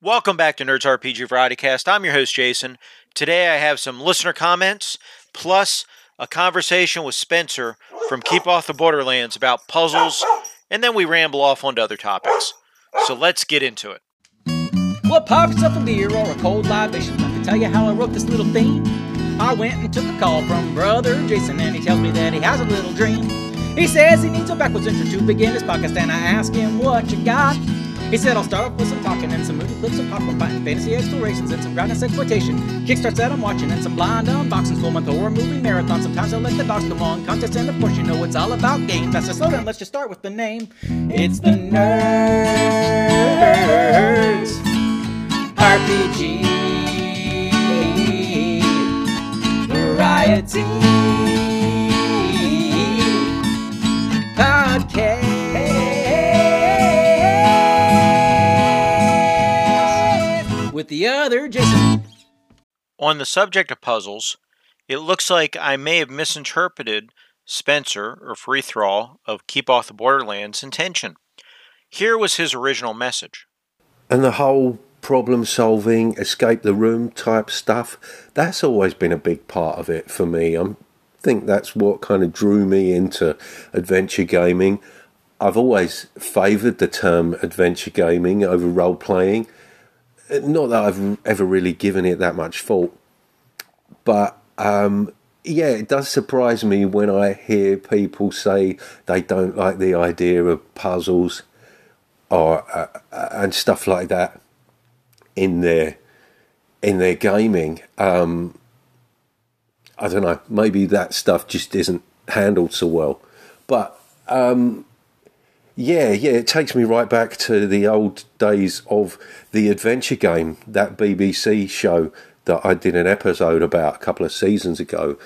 Welcome back to Nerds RPG Variety Cast. I'm your host, Jason. Today I have some listener comments plus a conversation with Spencer from Keep Off the Borderlands about puzzles, and then we ramble off onto other topics. So let's get into it. Well, pop yourself a beer or a cold libation. I can tell you how I wrote this little theme. I went and took a call from brother Jason, and he tells me that he has a little dream. He says he needs a backwards intro to begin his podcast, and I ask him what you got. He said I'll start off with some talking and some movie clips of popcorn fighting, fantasy explorations, and some grindhouse exploitation. Kickstarts that I'm watching and some blind unboxings, full month horror movie marathon. Sometimes I let the dogs come on contests, and of course you know it's all about games. That's a slow down. Let's just start with the name. It's the Nerds RPG Variety Podcast with the other Jason. On the subject of puzzles, it looks like I may have misinterpreted Spencer, or Free Thrall, of Keep Off the Borderlands' intention. Here was his original message. and the whole problem solving, escape the room type stuff, that's always been a big part of it for me. I think that's what kind of drew me into adventure gaming. I've always favoured the term adventure gaming over role playing. Not that I've ever really given it that much thought, but um, yeah, it does surprise me when I hear people say they don't like the idea of puzzles or uh, and stuff like that in their in their gaming. Um, I don't know. Maybe that stuff just isn't handled so well. But um, yeah, yeah, it takes me right back to the old days of the adventure game, that BBC show that I did an episode about a couple of seasons ago.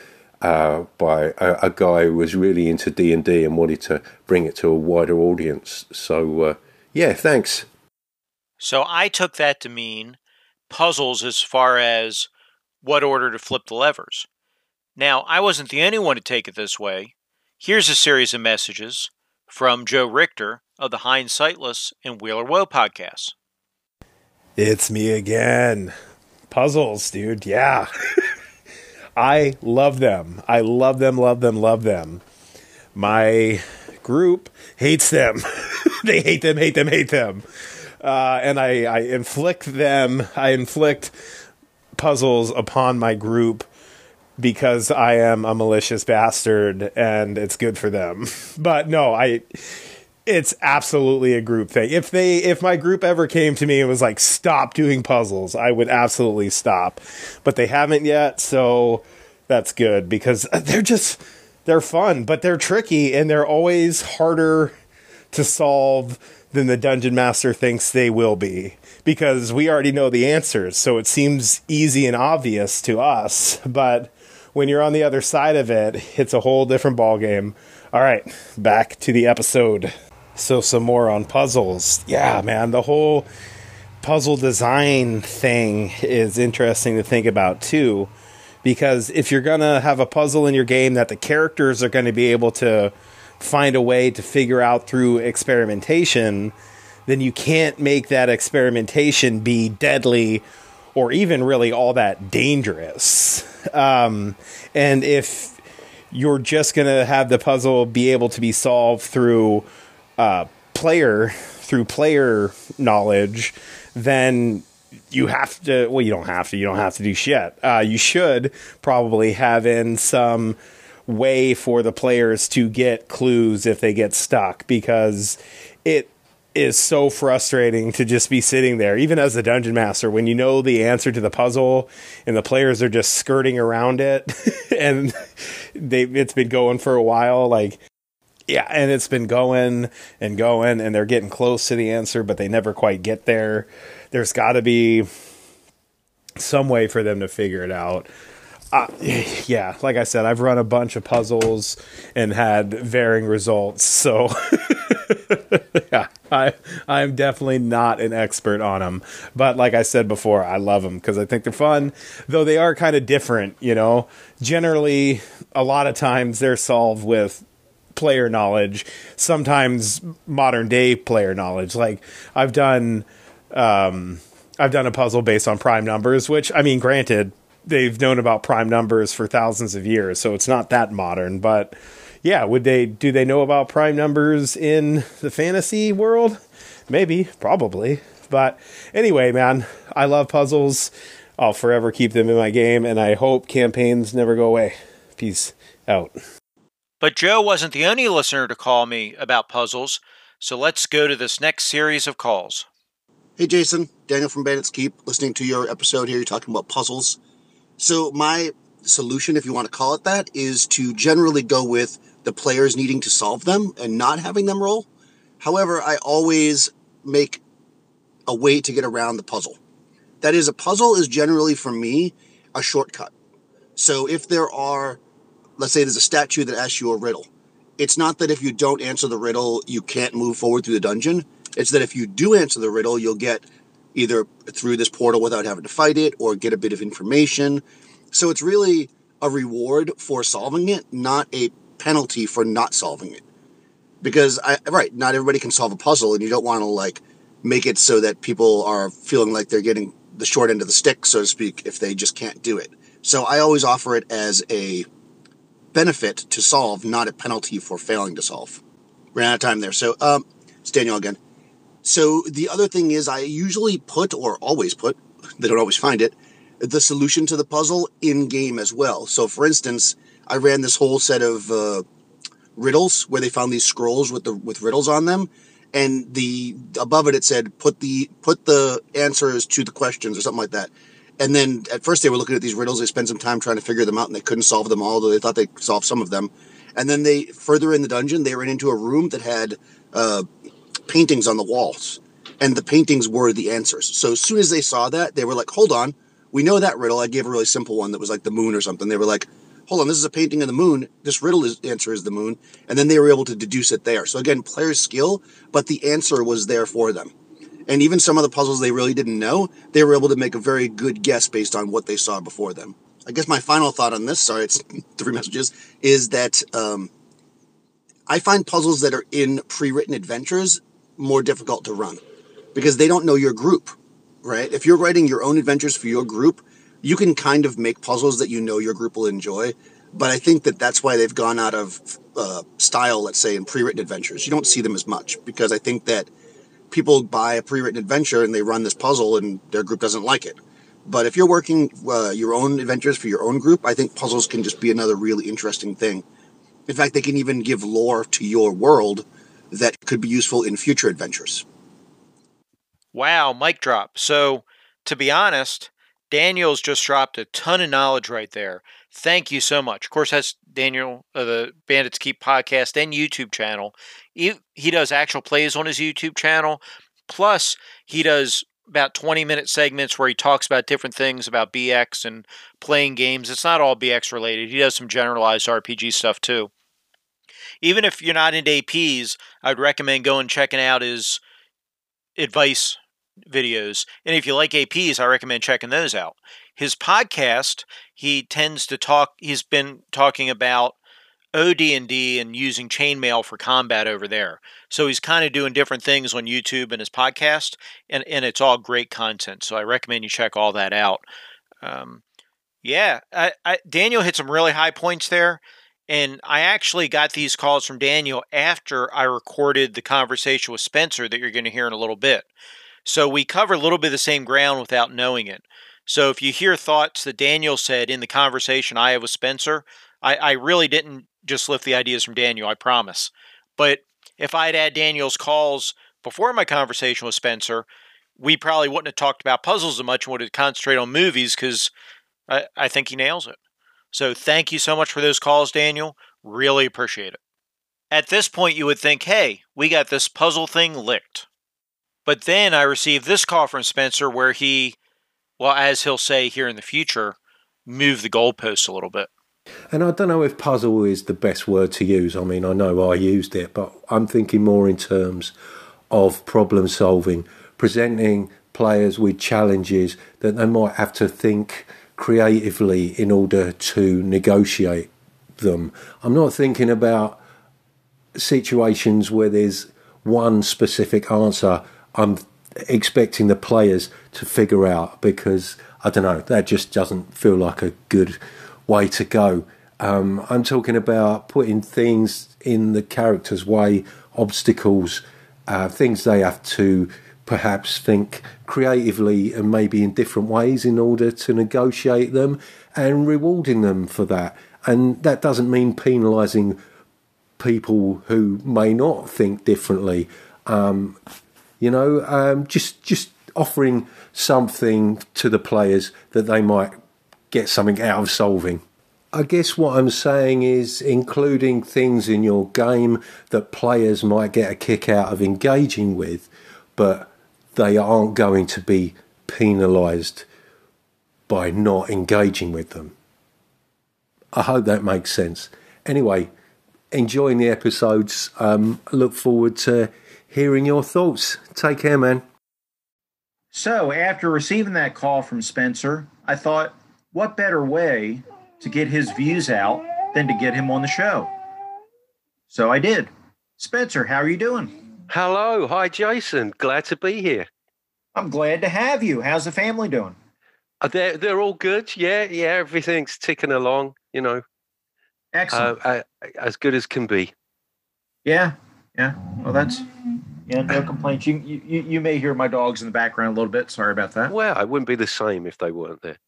Uh, by a, a guy who was really into D and D and wanted to bring it to a wider audience. So uh, yeah, thanks. So I took that to mean puzzles as far as what order to flip the levers. Now, I wasn't the only one to take it this way. Here's a series of messages from Joe Richter of the Hindsightless and Wheeler Woe podcasts. It's me again. Puzzles, dude. Yeah. I love them. I love them, love them, love them. My group hates them. they hate them, hate them, hate them. Uh, and I, I inflict them, I inflict puzzles upon my group because I am a malicious bastard and it's good for them. But no, I it's absolutely a group thing. If they if my group ever came to me and was like stop doing puzzles, I would absolutely stop. But they haven't yet, so that's good because they're just they're fun, but they're tricky and they're always harder to solve than the dungeon master thinks they will be because we already know the answers, so it seems easy and obvious to us, but when you're on the other side of it, it's a whole different ballgame. All right, back to the episode. So, some more on puzzles. Yeah, man, the whole puzzle design thing is interesting to think about too. Because if you're going to have a puzzle in your game that the characters are going to be able to find a way to figure out through experimentation, then you can't make that experimentation be deadly or even really all that dangerous. Um, and if you're just going to have the puzzle be able to be solved through uh, player through player knowledge, then you have to. Well, you don't have to. You don't have to do shit. Uh, you should probably have in some way for the players to get clues if they get stuck because it is so frustrating to just be sitting there, even as a dungeon master, when you know the answer to the puzzle and the players are just skirting around it and they it's been going for a while, like yeah, and it's been going and going and they're getting close to the answer, but they never quite get there. There's gotta be some way for them to figure it out. Uh, yeah, like I said, I've run a bunch of puzzles and had varying results. So, yeah, I I'm definitely not an expert on them. But like I said before, I love them because I think they're fun. Though they are kind of different, you know. Generally, a lot of times they're solved with player knowledge. Sometimes modern day player knowledge. Like I've done. Um, I've done a puzzle based on prime numbers, which I mean, granted, they've known about prime numbers for thousands of years, so it's not that modern. But yeah, would they do they know about prime numbers in the fantasy world? Maybe, probably. But anyway, man, I love puzzles. I'll forever keep them in my game, and I hope campaigns never go away. Peace out. But Joe wasn't the only listener to call me about puzzles, so let's go to this next series of calls. Hey Jason, Daniel from Bandits Keep, listening to your episode here. You're talking about puzzles. So, my solution, if you want to call it that, is to generally go with the players needing to solve them and not having them roll. However, I always make a way to get around the puzzle. That is, a puzzle is generally for me a shortcut. So, if there are, let's say there's a statue that asks you a riddle, it's not that if you don't answer the riddle, you can't move forward through the dungeon. It's that if you do answer the riddle, you'll get either through this portal without having to fight it or get a bit of information. So it's really a reward for solving it, not a penalty for not solving it. Because I right, not everybody can solve a puzzle and you don't want to like make it so that people are feeling like they're getting the short end of the stick, so to speak, if they just can't do it. So I always offer it as a benefit to solve, not a penalty for failing to solve. Ran out of time there. So um, it's Daniel again. So the other thing is, I usually put, or always put, they don't always find it, the solution to the puzzle in game as well. So, for instance, I ran this whole set of uh, riddles where they found these scrolls with the with riddles on them, and the above it it said put the put the answers to the questions or something like that. And then at first they were looking at these riddles. They spent some time trying to figure them out, and they couldn't solve them all. Though they thought they solved some of them. And then they further in the dungeon, they ran into a room that had uh, paintings on the walls, and the paintings were the answers. So as soon as they saw that, they were like, "Hold on, we know that riddle." I gave a really simple one that was like the moon or something. They were like, "Hold on, this is a painting of the moon. This riddle is, answer is the moon," and then they were able to deduce it there. So again, players' skill, but the answer was there for them. And even some of the puzzles they really didn't know, they were able to make a very good guess based on what they saw before them. I guess my final thought on this, sorry, it's three messages, is that um, I find puzzles that are in pre-written adventures more difficult to run because they don't know your group, right? If you're writing your own adventures for your group, you can kind of make puzzles that you know your group will enjoy. But I think that that's why they've gone out of uh, style, let's say, in pre-written adventures. You don't see them as much because I think that people buy a pre-written adventure and they run this puzzle and their group doesn't like it. But if you're working uh, your own adventures for your own group, I think puzzles can just be another really interesting thing. In fact, they can even give lore to your world that could be useful in future adventures. Wow, mic drop. So, to be honest, Daniel's just dropped a ton of knowledge right there. Thank you so much. Of course, that's Daniel of the Bandits Keep podcast and YouTube channel. He, he does actual plays on his YouTube channel. Plus, he does about 20 minute segments where he talks about different things about BX and playing games. It's not all BX related, he does some generalized RPG stuff too even if you're not into APs, I'd recommend going checking out his advice videos. And if you like APs, I recommend checking those out. His podcast, he tends to talk. He's been talking about OD&D and using chainmail for combat over there. So he's kind of doing different things on YouTube and his podcast, and, and it's all great content. So I recommend you check all that out. Um, yeah, I, I, Daniel hit some really high points there. And I actually got these calls from Daniel after I recorded the conversation with Spencer that you're going to hear in a little bit. So we cover a little bit of the same ground without knowing it. So if you hear thoughts that Daniel said in the conversation I have with Spencer, I, I really didn't just lift the ideas from Daniel, I promise. But if I'd had Daniel's calls before my conversation with Spencer, we probably wouldn't have talked about puzzles as much and would have concentrated on movies because I, I think he nails it. So thank you so much for those calls, Daniel. Really appreciate it. At this point, you would think, hey, we got this puzzle thing licked. But then I received this call from Spencer where he, well, as he'll say here in the future, move the goalposts a little bit. And I don't know if puzzle is the best word to use. I mean, I know I used it, but I'm thinking more in terms of problem solving, presenting players with challenges that they might have to think creatively in order to negotiate them. I'm not thinking about situations where there's one specific answer. I'm expecting the players to figure out because I don't know that just doesn't feel like a good way to go. Um, I'm talking about putting things in the character's way, obstacles, uh, things they have to perhaps think creatively and maybe in different ways in order to negotiate them and rewarding them for that. And that doesn't mean penalising people who may not think differently. Um, you know, um, just just offering something to the players that they might get something out of solving. I guess what I'm saying is including things in your game that players might get a kick out of engaging with, but they aren't going to be penalised by not engaging with them. I hope that makes sense. Anyway, enjoying the episodes. Um, look forward to hearing your thoughts. Take care, man. So, after receiving that call from Spencer, I thought, what better way to get his views out than to get him on the show? So I did. Spencer, how are you doing? Hello. Hi, Jason. Glad to be here. I'm glad to have you. How's the family doing? Uh, they're, they're all good. Yeah, yeah. Everything's ticking along, you know, Excellent. uh, uh, as good as can be. yeah, yeah. Well, that's yeah. No complaints. You, you you may hear my dogs in the background a little bit. Sorry about that. Well, it wouldn't be the same if they weren't there.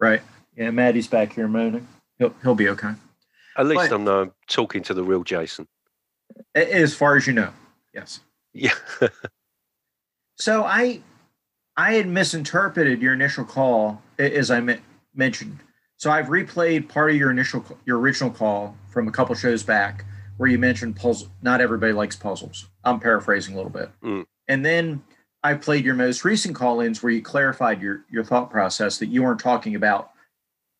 Right. Yeah, Maddie's back here moaning. He'll he'll be okay. At least But- I I'm talking to the real Jason. As far as you know, yes. Yeah. So I I had misinterpreted your initial call as I me- mentioned. So I've replayed part of your initial your original call from a couple shows back where you mentioned puzzle not everybody likes puzzles. I'm paraphrasing a little bit. Mm. And then I played your most recent call-ins where you clarified your your thought process that you weren't talking about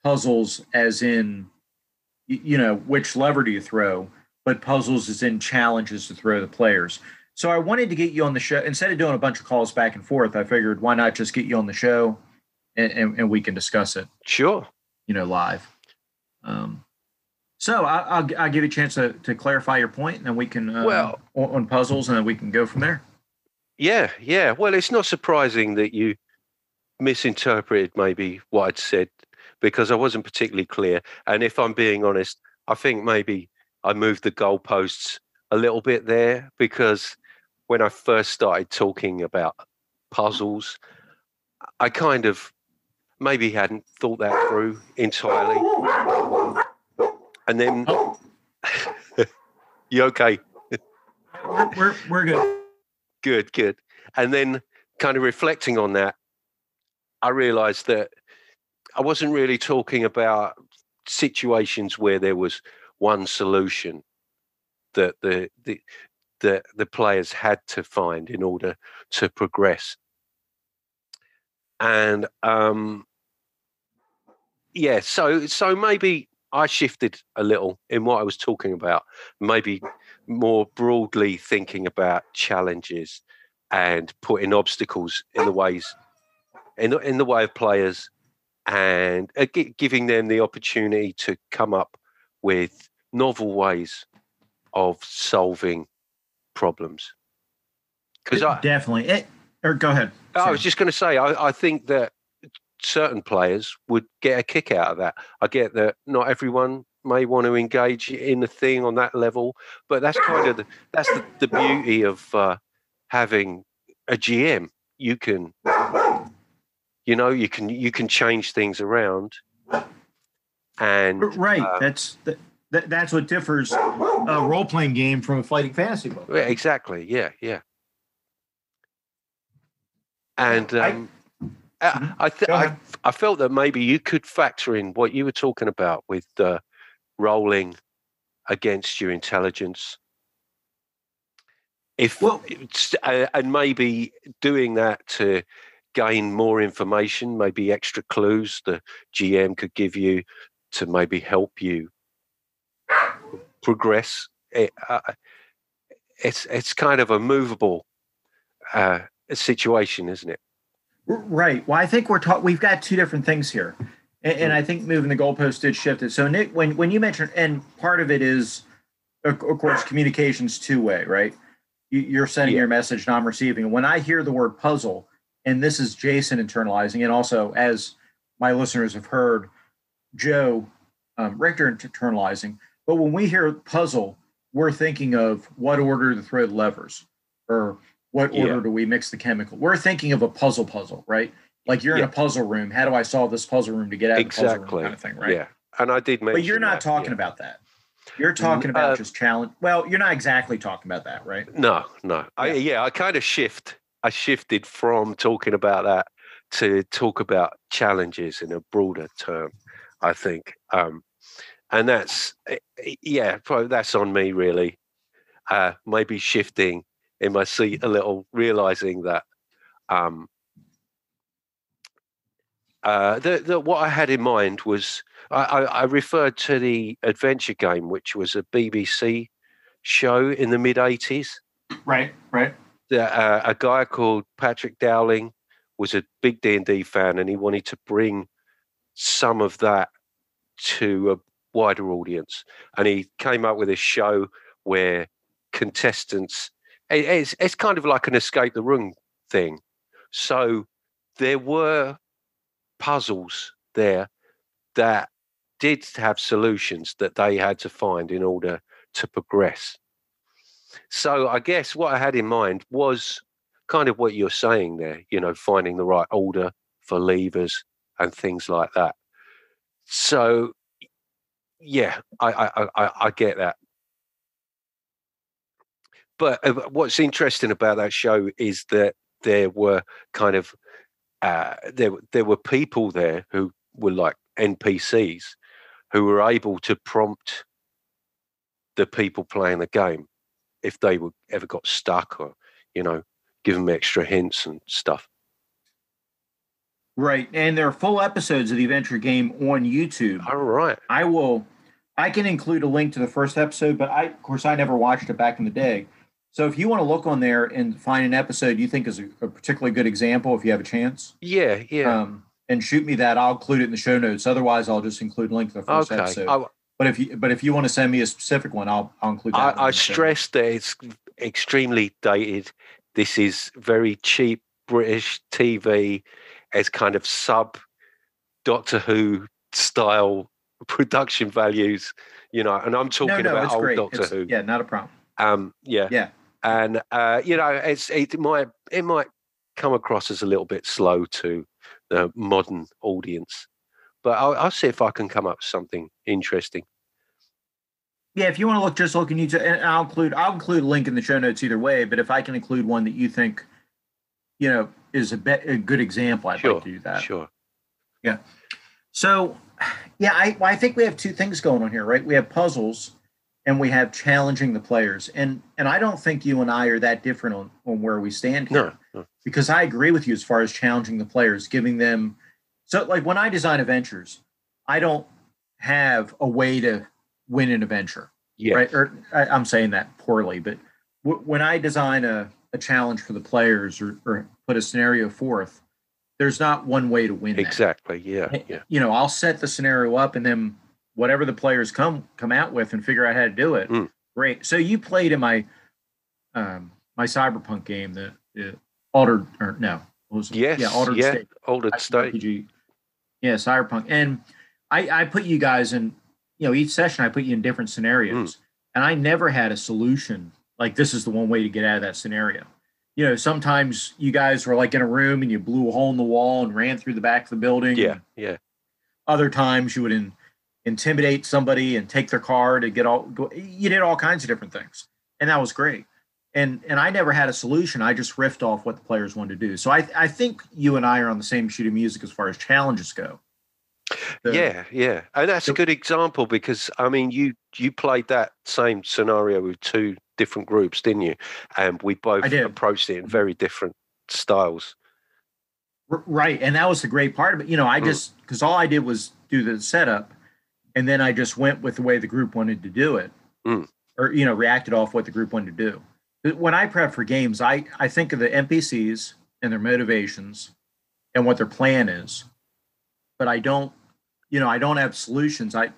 puzzles as in you know which lever do you throw, but puzzles as in challenges to throw the players. So I wanted to get you on the show instead of doing a bunch of calls back and forth. I figured why not just get you on the show, and, and, and we can discuss it, sure. you know, live. Um, so I, I'll I'll give you a chance to, to clarify your point, and then we can uh, Well- on, on puzzles, and then we can go from there. Yeah, yeah. Well, it's not surprising that you misinterpreted maybe what I'd said because I wasn't particularly clear. And if I'm being honest, I think maybe I moved the goalposts a little bit there because when I first started talking about puzzles, I kind of maybe hadn't thought that through entirely. And then, you okay? We're we're, we're good. good good and then kind of reflecting on that i realized that i wasn't really talking about situations where there was one solution that the the the, the players had to find in order to progress and um yeah so so maybe i shifted a little in what i was talking about maybe more broadly thinking about challenges and putting obstacles in the ways in in the way of players and uh, giving them the opportunity to come up with novel ways of solving problems because I, definitely. It, or go ahead. I was just going to say, I, I think that certain players would get a kick out of that. I get that not everyone may want to engage in the thing on that level, but that's kind of the, that's the, the beauty of uh, having a GM. You can, you know, you can you can change things around, and right. uh, that's that, that, that's what differs a role playing game from a fighting fantasy book. Yeah, exactly. Yeah, yeah. And um, I, Mhm. I, th- I. I felt that maybe you could factor in what you were talking about with uh, rolling against your intelligence. If Well- uh, and maybe doing that to gain more information, maybe extra clues the GM could give you to maybe help you progress. It, uh, it's it's kind of a movable uh, situation, isn't it? Right. Well, I think we're talking. We've got two different things here, and, and I think moving the goalpost did shift it. So, Nick, when when you mentioned, and part of it is, of, course, communications two way, right? You- You're sending Yeah. your message, and I'm receiving. When I hear the word puzzle, and this is Jason internalizing, and also as my listeners have heard, Joe um, Richter internalizing. But when we hear puzzle, we're thinking of what order to throw the levers, or what Yeah. order do we mix the chemical. We're thinking of a puzzle, puzzle, right? Like you're in a puzzle room. How do I solve this puzzle room to get out of the puzzle Exactly. room kind of thing, right? Yeah, and I did mention. But you're not that, talking yeah. about that. You're talking about uh, just challenge. Well, you're not exactly talking about that, right? No, no. I, Yeah. yeah, I kind of shift. I shifted from talking about that to talk about challenges in a broader term. I think, um, and that's eh, eh, yeah, probably that's on me really. Uh, maybe shifting in my seat a little, realizing that um, uh, the, the, what I had in mind was I, I, I referred to the adventure game, which was a BBC show in the mid 80s. Right, right. The, uh, a guy called Patrick Dowling was a big D&D fan and he wanted to bring some of that to a wider audience. And he came up with a show where contestants, it- it's, it's kind of like an escape the room thing. So there were puzzles there that did have solutions that they had to find in order to progress. So I guess what I had in mind was kind of what you're saying there, you know, finding the right order for levers and things like that. So yeah, I I, I, I get that. But uh, what's interesting about that show is that there were kind of uh, there there were people there who were like NPCs who were able to prompt the people playing the game if they were ever got stuck or you know give them extra hints and stuff. Right. And there are full episodes of the adventure game on YouTube. All right. I will I can include a link to the first episode, but I of course I never watched it back in the day. So if you want to look on there and find an episode you think is a, a particularly good example, if you have a chance, Yeah, yeah. um, and shoot me that, I'll include it in the show notes. Otherwise, I'll just include link to the first okay. episode. I, but if you but if you want to send me a specific one, I'll I'll include that. I, I stress that it's extremely dated. This is very cheap British TV as kind of sub Doctor Who style production values, you know. And I'm talking no, about old great. Doctor It's- Who. Yeah, not a problem. Um, yeah, Yeah. And uh, you know, it's it might it might come across as a little bit slow to the modern audience, but I'll, I'll see if I can come up with something interesting. Yeah, if you want to look, just look in YouTube, and I'll include I'll include a link in the show notes either way. But if I can include one that you think, you know, is a, be- a good example, I'd Sure, like to do that. Sure. Yeah. So, yeah, I I think we have two things going on here, right? We have puzzles, and we have challenging the players, and and I don't think you and I are that different on on where we stand here, No, no. because I agree with you as far as challenging the players, giving them. So, like when I design adventures, I don't have a way to win an adventure. Yeah. right? Or I, I'm saying that poorly, but w- when I design a, a challenge for the players or, or put a scenario forth, there's not one way to win. that. Exactly. Yeah. Eh, yeah. You know, I'll set the scenario up, and then whatever the players come come out with and figure out how to do it. Mm. Great. So you played in my um my cyberpunk game, the, the altered or no, was it? Yes. yeah, altered yeah. state. Altered state. RPG. Yeah, cyberpunk. And I, I put you guys in, you know, each session I put you in different scenarios. And I never had a solution like this is the one way to get out of that scenario. You know, sometimes you guys were like in a room and you blew a hole in the wall and ran through the back of the building. Yeah. Yeah. Other times you would in, intimidate somebody and take their car to get all go, you did all kinds of different things. And that was great. And and I never had a solution. I just riffed off what the players wanted to do. So I I think you and I are on the same sheet of music as far as challenges go. Yeah, yeah, and that's a good example because I mean, you you played that same scenario with two different groups, didn't you? And we both approached it in very different styles. R- Right. And that was the great part of it. You know, I Mm. just, because all I did was do the setup and then I just went with the way the group wanted to do it Mm. or, you know, reacted off what the group wanted to do. When I prep for games, I, I think of the NPCs and their motivations and what their plan is. But I don't, you know, I don't have solutions. I,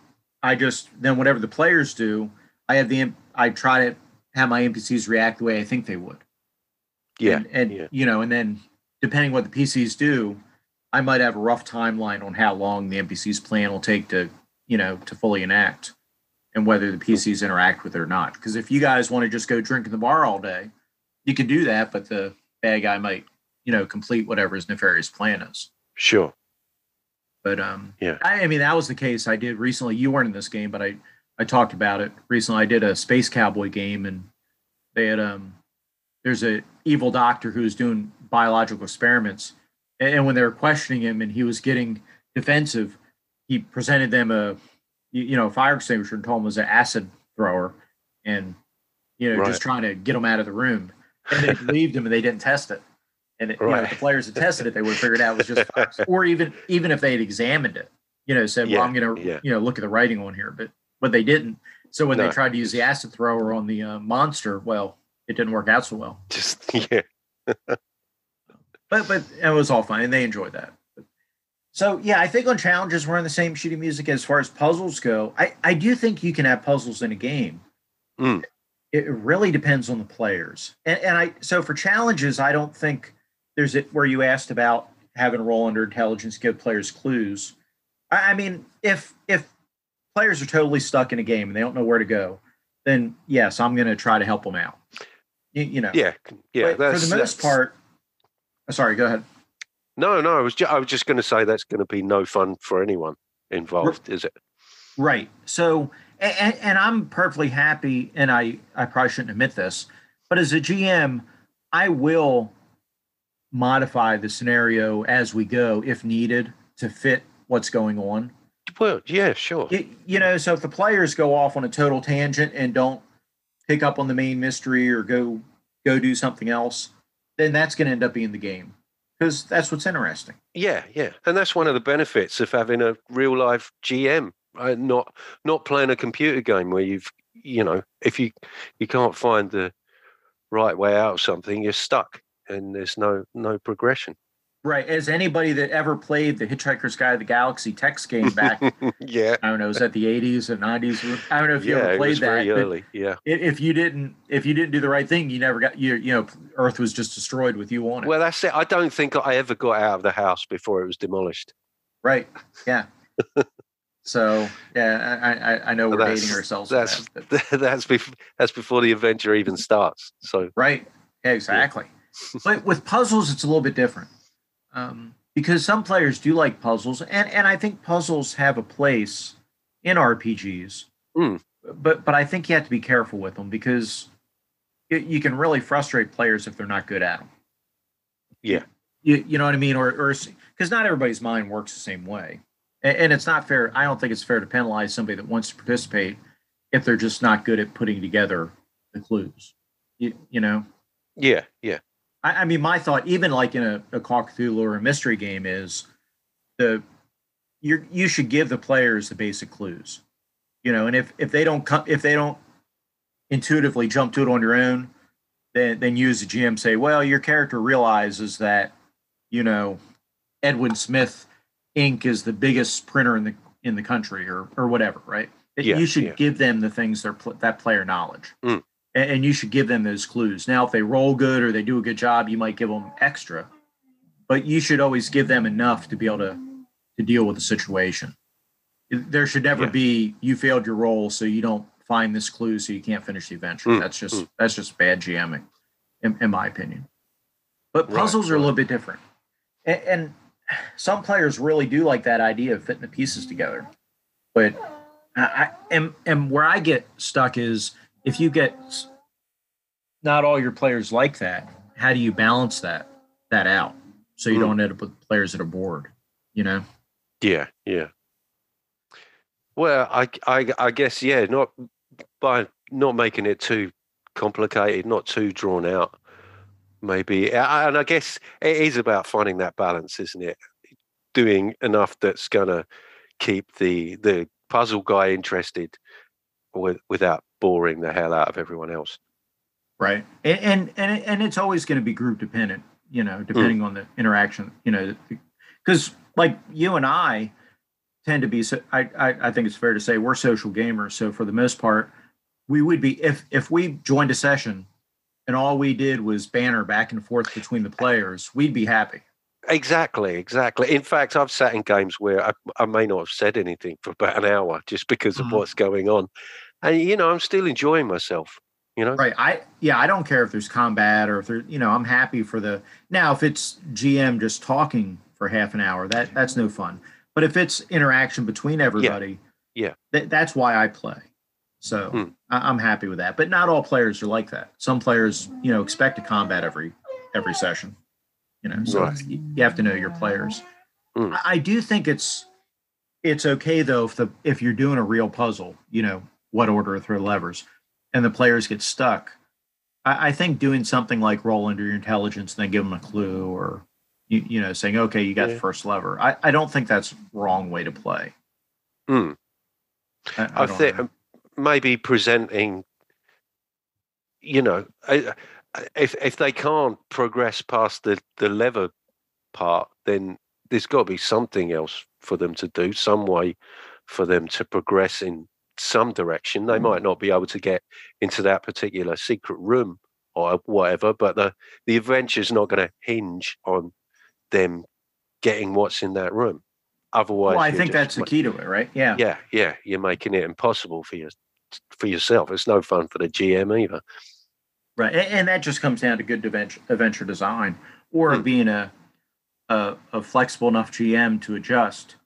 I just, then whatever the players do, I have the, I try to have my NPCs react the way I think they would. Yeah. and, and yeah. you know, and then depending what the PCs do, I might have a rough timeline on how long the NPC's plan will take to, you know, to fully enact, and whether the PCs interact with it or not. Because if you guys want to just go drink in the bar all day, you can do that, but the bad guy might, you know, complete whatever his nefarious plan is. Sure. But um, Yeah. I, I mean that was the case I did recently. You weren't in this game, but I I talked about it recently. I did a space cowboy game, and they had um, there's a evil doctor who's doing biological experiments, and, and when they were questioning him, and he was getting defensive, he presented them a you, know fire extinguisher and told them it was an acid thrower, and you know Right. just trying to get them out of the room, and they believed him, and they didn't test it. And it, you know, if the players had tested it, they would have figured out it was just fire. or even even if they had examined it, you know, said, "Well, I'm going to yeah. you know look at the writing on here," but but they didn't. So when No. they tried to use the acid thrower on the uh, monster, well, it didn't work out so well. Just yeah. But but it was all fine, and they enjoyed that. So yeah, I think on challenges we're in the same shooting music as far as puzzles go. I I do think you can have puzzles in a game. Mm. It really depends on the players, and and I so for challenges, I don't think there's it where you asked about having a roll under intelligence give players clues. I, I mean, if if players are totally stuck in a game and they don't know where to go, then yes, I'm going to try to help them out. You, you know, Yeah. Yeah. For the most part. oh, Sorry, go ahead. No, no. I was ju- I was just going to say that's going to be no fun for anyone involved, is it? Right. So, and, and I'm perfectly happy, and I, I probably shouldn't admit this, but as a GM, I will modify the scenario as we go if needed to fit what's going on. Well, yeah, sure. You, you know, so if the players go off on a total tangent and don't pick up on the main mystery or go go do something else, then that's going to end up being the game because that's what's interesting. Yeah, yeah, and that's one of the benefits of having a real life GM, not not playing a computer game where you've you know if you you can't find the right way out of something, you're stuck and there's no no progression. Right. As anybody that ever played the Hitchhiker's Guide to the Galaxy text game back yeah, I don't know, was that the 80s or 90s? I don't know if you yeah, ever it played was that. early. Yeah. If you didn't, if you didn't do the right thing, you never got you. You know, Earth was just destroyed with you on it. Well, that's it. I don't think I ever got out of the house before it was demolished. right? Yeah. so yeah, I I, I know we're That's- dating ourselves. That's that, that's before that's before the adventure even starts. So right. Yeah, exactly. but with puzzles, it's a little bit different. Um, because some players do like puzzles, and and I think puzzles have a place in RPGs. Mm. But but I think you have to be careful with them because you, you can really frustrate players if they're not good at them. Yeah. You, you know what I mean, or or because not everybody's mind works the same way, and, and it's not fair. I don't think it's fair to penalize somebody that wants to participate if they're just not good at putting together the clues. You, you know. yeah, yeah, I, I mean, my thought, even like in a, a Call Cthulhu or a mystery game, is the you you should give the players the basic clues, you know, and if if they don't come if they don't intuitively jump to it on your own, then then you as a GM say, well, your character realizes that you know Edwin Smith Inc. is the biggest printer in the in the country or or whatever, right? Yeah, you should yeah. give them the things they're pl- that player knowledge Mm. And, and you should give them those clues. Now, if they roll good or they do a good job, you might give them extra, but you should always give them enough to be able to to deal with the situation. There should never Yeah. be you failed your roll, so you don't find this clue, so you can't finish the adventure. Mm, That's just mm. that's just bad GMing, in, in my opinion. But Right, puzzles are a little bit different, and, and some players really do like that idea of fitting the pieces together. But I, I and and where I get stuck is if you get not all your players like that, how do you balance that that out so you Hmm. don't end up with players that are bored? You know, yeah, yeah. Well, I, I, I guess yeah, not by not making it too complicated, not too drawn out. Maybe, and I guess it is about finding that balance, isn't it? Doing enough that's gonna keep the the puzzle guy interested, with, without boring the hell out of everyone else. right? And and and, it's always going to be group dependent. You know, depending on the interaction. You know, because like you and I tend to be. So I, I I think it's fair to say we're social gamers. So for the most part, we would be if if we joined a session and all we did was banner back and forth between the players, we'd be happy. Exactly, exactly. In fact, I've sat in games where I, I may not have said anything for about an hour just because of Mhm. what's going on, and you know, I'm still enjoying myself. You know, Right. I yeah, I don't care if there's combat or if there you know, I'm happy for the now if it's GM just talking for half an hour, that that's no fun. But if it's interaction between everybody, Yeah. That, that's why I play. So Hmm. I, I'm happy with that. But not all players are like that. Some players, you know, expect a combat every every session. You know, so Right. you you have to know your players. Hmm. I, I do think it's it's okay though if the if you're doing a real puzzle, you know, what order to throw levers, and the players get stuck. I, I think doing something like roll under your intelligence and then give them a clue, or you, you know, saying, okay, you got Yeah. the first lever. I, I don't think that's wrong way to play. Hmm. I, I, don't think know. maybe presenting, you know, I- I- if if they can't progress past the the lever part, then there's got to be something else for them to do, some way for them to progress in some direction. They might not be able to get into that particular secret room or whatever, but the the adventure's not going to hinge on them getting what's in that room. Otherwise, well, I think that's the key to it, right? Yeah. yeah, yeah, you're making it impossible for you for yourself. It's no fun for the GM either. Right, and, and that just comes down to good adventure, adventure design, or Hmm. being a, a a flexible enough GM to adjust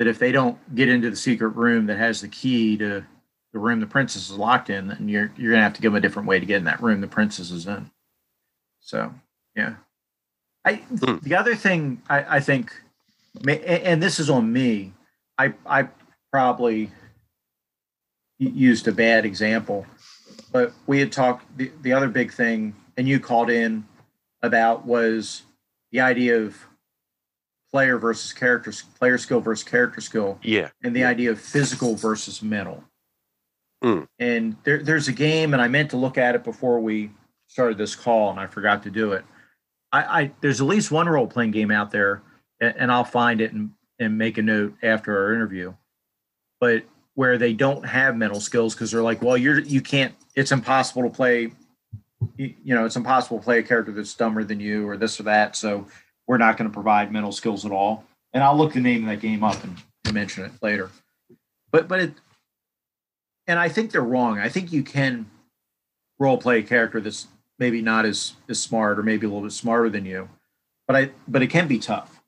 that if they don't get into the secret room that has the key to the room the princess is locked in, then you're you're gonna have to give them a different way to get in that room the princess is in. So yeah, I Hmm. the other thing I, I think, and this is on me, I I probably used a bad example but we had talked the, the other big thing and you called in about was the idea of player versus character player skill versus character skill Yeah, and the idea of physical versus mental. Mm. and there, there's a game and i meant to look at it before we started this call and i forgot to do it. I, I there's at least one role-playing game out there and, and i'll find it and, and make a note after our interview. But where they don't have mental skills because they're like well you're you can't it's impossible to play you, you know it's impossible to play a character that's dumber than you or this or that. So we're not going to provide mental skills at all. And i'll look the name of that game up and, and mention it later. But but it and i think they're wrong. I think you can role play a character that's maybe not as as smart or maybe a little bit smarter than you but i but it can be tough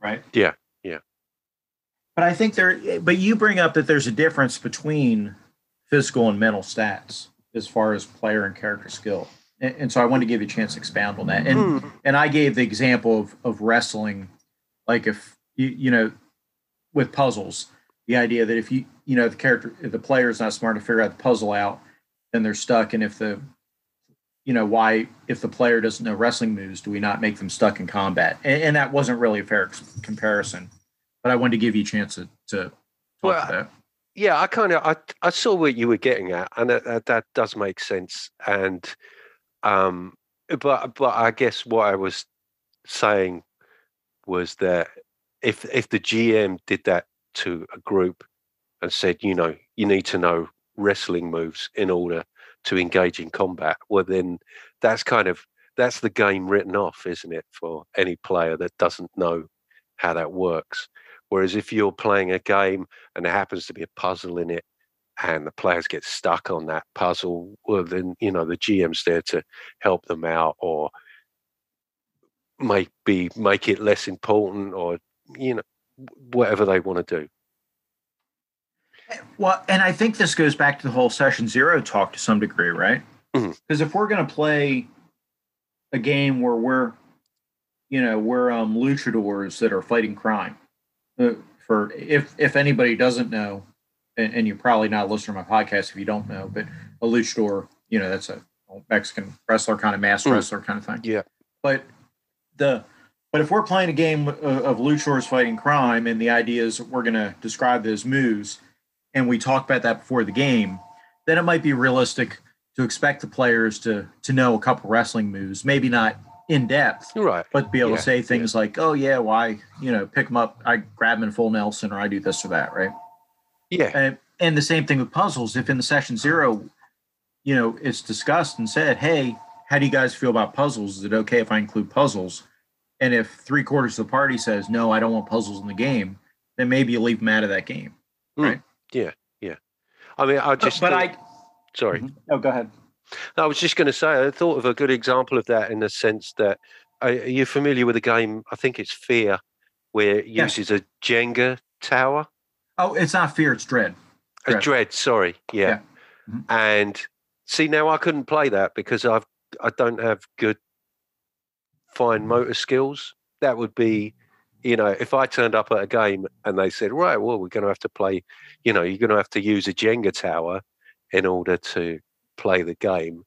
right? Yeah, yeah. but i think there but you bring up that there's a difference between physical and mental stats as far as player and character skill and, and so i wanted to give you a chance to expound on that and Hmm. and I gave the example of of wrestling, like if you you know, with puzzles, the idea that if you you know the character the player is not smart to figure out the puzzle out, then they're stuck. And if the you know why if the player doesn't know wrestling moves, do we not make them stuck in combat? And, and that wasn't really a fair comparison, but I wanted to give you a chance to to talk Well, to that. yeah. I kind of I I saw what you were getting at, and that, that does make sense. And um, but but I guess what I was saying was that if if the GM did that to a group and said, you know, you need to know wrestling moves in order to engage in combat, well then that's kind of that's the game written off, isn't it, for any player that doesn't know how that works. Whereas if you're playing a game and there happens to be a puzzle in it and the players get stuck on that puzzle, well then, you know, the GM's there to help them out or maybe make it less important or, you know, whatever they want to do. Well, and I think this goes back to the whole session zero talk to some degree, right? Because if we're going to play a game where we're, you know, we're um, luchadors that are fighting crime, uh, for if if anybody doesn't know, and, and you're probably not listening to my podcast if you don't know, but a luchador, you know, that's a Mexican wrestler kind of masked Mm. wrestler kind of thing. Yeah. But the but if we're playing a game of, of luchadors fighting crime, and the idea is we're going to describe those moves, and we talk about that before the game, then it might be realistic to expect the players to to know a couple wrestling moves, maybe not in depth, Right. but be able Yeah, to say things like, "Oh yeah, why you know pick them up, I grab them in full Nelson, or I do this or that," right? Yeah. And and the same thing with puzzles. If in the session zero you know, it's discussed and said, hey, how do you guys feel about puzzles? Is it okay if I include puzzles? And if three quarters of the party says, no, I don't want puzzles in the game, then maybe you leave them out of that game. Right. Yeah, yeah. I mean, I just but think- I, sorry. oh, go ahead. I was just going to say, I thought of a good example of that in the sense that uh, are you familiar with a game? I think it's Fear, where it uses a Jenga tower. Oh, it's not fear, it's dread. A Dread, sorry, yeah. Yeah. Mhm. And see, now I couldn't play that because I've I don't have good fine motor skills. That would be, you know, if I turned up at a game and they said, right, well, we're going to have to play, you know, you're going to have to use a Jenga tower in order to play the game.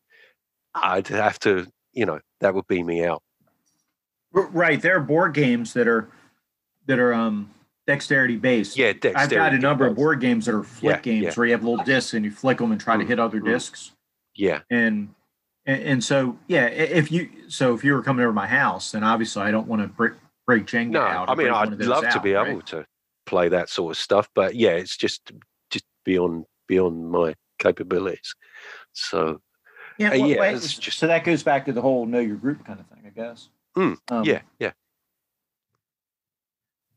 I'd have to, you know, that would be me out. Right. There are board games that are that are um dexterity based. Yeah, dexterity. I've got a number of board games that are flick Yeah, games yeah. where you have little discs and you flick them and try to Mm, hit other mm. discs. Yeah, And, and and so yeah, if you so if you were coming over my house, then obviously I don't want to break break Jenga no, out. I mean, I'd love to be right? able to play that sort of stuff, but yeah, it's just just beyond beyond my capabilities. So Yeah, Uh, well, yeah, just- so that goes back to the whole know your group kind of thing, I guess. Mm, Um, yeah, yeah,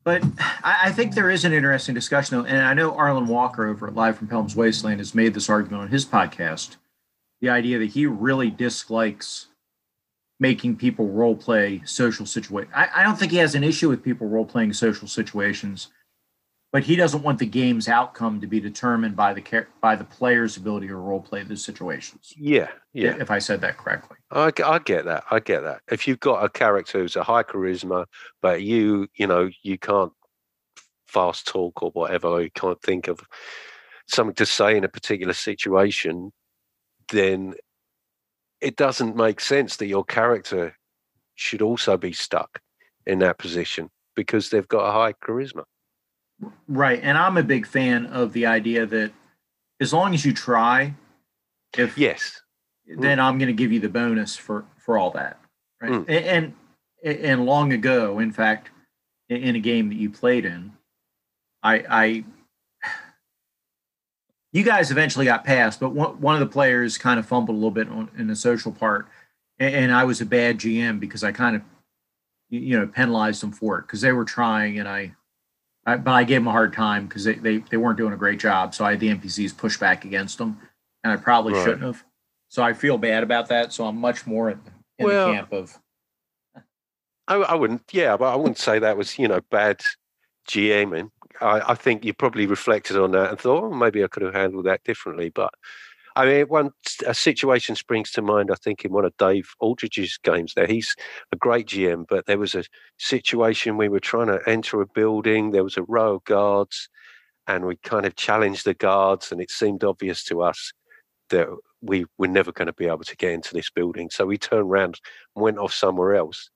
But I, I think there is an interesting discussion, though, and I know Arlen Walker over at Live from Pelham's Wasteland has made this argument on his podcast. The idea that he really dislikes making people role play social situations. I, I don't think he has an issue with people role playing social situations, but he doesn't want the game's outcome to be determined by the by the player's ability to role play the situations. yeah, yeah. If I said that correctly. I get that. I get that. If you've got a character who's a high charisma, but you, you know, you can't fast talk or whatever, or you can't think of something to say in a particular situation, then it doesn't make sense that your character should also be stuck in that position because they've got a high charisma. Right. And I'm a big fan of the idea that as long as you try, if Yes. then I'm going to give you the bonus for for all that. Right. Mm. And, and long ago, in fact, in- a game that you played in, I I you guys eventually got past, but one one of the players kind of fumbled a little bit on, in the social part, and, and I was a bad GM because I kind of you- you know penalized them for it because they were trying and I I, but I gave them a hard time because they, they, they weren't doing a great job. So I had the NPCs push back against them, and I probably Right. shouldn't have. So I feel bad about that. So I'm much more in, in Well- the camp of I, I wouldn't, yeah, but I wouldn't say that was, you know, bad GMing. I, I think you probably reflected on that and thought, oh, maybe I could have handled that differently. But I mean, one a situation springs to mind. I think in one of Dave Aldridge's games, there he's a great GM, but there was a situation we were trying to enter a building. There was a row of guards, and we kind of challenged the guards, and it seemed obvious to us that we were never going to be able to get into this building. So we turned around and went off somewhere else.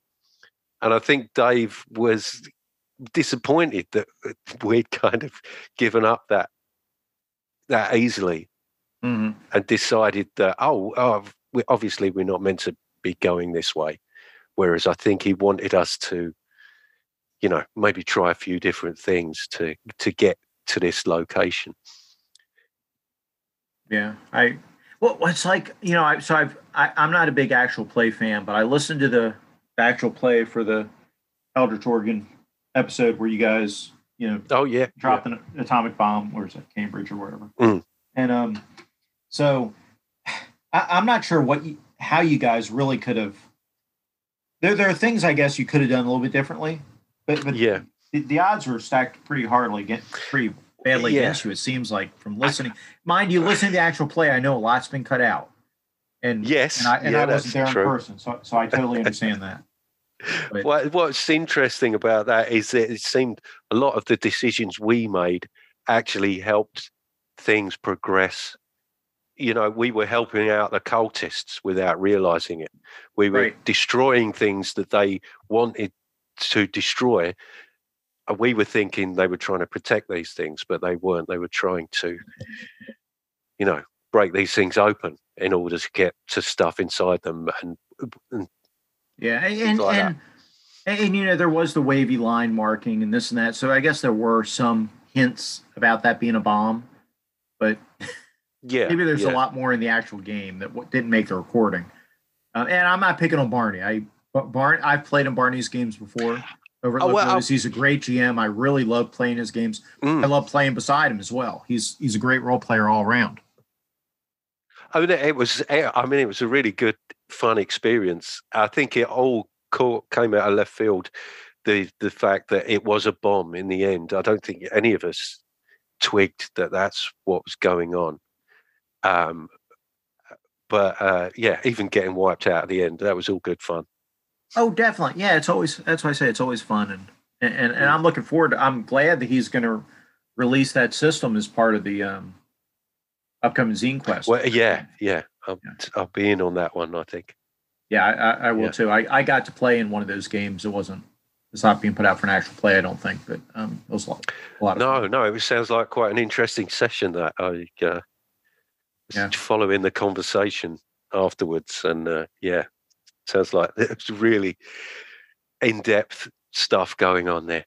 And I think Dave was disappointed that we'd kind of given up that that easily Mhm. and decided that oh, oh we, obviously we're not meant to be going this way. Whereas I think he wanted us to, you know, maybe try a few different things to to get to this location. yeah. I well, it's like you know. I so I've I, I'm not a big actual play fan, but I listened to the, the actual play for the Eldritch Oregon episode where you guys you know Oh yeah, dropped an atomic bomb. Where is it? Cambridge or whatever. Mm. And um, so I, I'm not sure what you, how you guys really could have. There, there are things I guess you could have done a little bit differently, but but Yeah. the, the odds were stacked pretty hardly, against, pretty badly Yeah. against you. It seems like from listening. Mind you, listening to the actual play, I know a lot's been cut out, and Yes, and I, and yeah, I wasn't there true. in person, so so I totally understand that. But- What, what's interesting about that is that it seemed a lot of the decisions we made actually helped things progress. You know, we were helping out the cultists without realizing it. We were Right. destroying things that they wanted to destroy. And we were thinking they were trying to protect these things, but they weren't. They were trying to, you know, break these things open in order to get to stuff inside them and, and Yeah, and and, like and, and, you know there was the wavy line marking and this and that. So I guess there were some hints about that being a bomb, but Yeah, maybe there's yeah. a lot more in the actual game that w- didn't make the recording. Uh, and I'm not picking on Barney. I Bar- Barn I've played in Barney's games before. Over at Oh, well, he's a great GM. I really love playing his games. Mm. I love playing beside him as well. He's he's a great role player all around. I mean, it was. eh, I mean, it was a really good, fun experience. I think it all came out of left field. The the fact that it was a bomb in the end. I don't think any of us twigged that that's what was going on. Um, but uh, yeah, even getting wiped out at the end, that was all good fun. Oh, definitely. Yeah, it's always that's why I say it's always fun and and and I'm looking forward to I'm glad that he's gonna release that system as part of the um upcoming Zine Quest. Well, yeah, yeah, I'll, Yeah. I'll be in on that one. I think. Yeah, I, I, will Yeah. too. I, I got to play in one of those games. It wasn't it's not being put out for an actual play, I don't think, but um it was a lot, a lot of No, fun. no, it sounds like quite an interesting session. That I uh, Yeah. following the conversation afterwards, and uh, yeah, sounds like it's really in depth stuff going on there.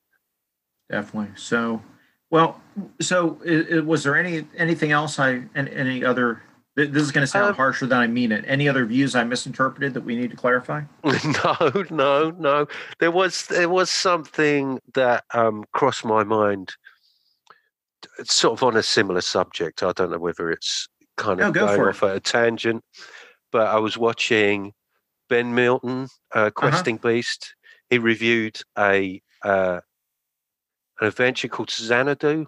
Definitely. So well so i i was there any anything else I and any other this is going to sound Um, harsher than I mean it. Any other views I misinterpreted that we need to clarify? no, no, no. There was there was something that um, crossed my mind, sort of on a similar subject. I don't know whether it's kind No, of go going off at a tangent, but I was watching Ben Milton, Uh-huh. uh, Questing Beast. He reviewed a uh, an adventure called Xanadu,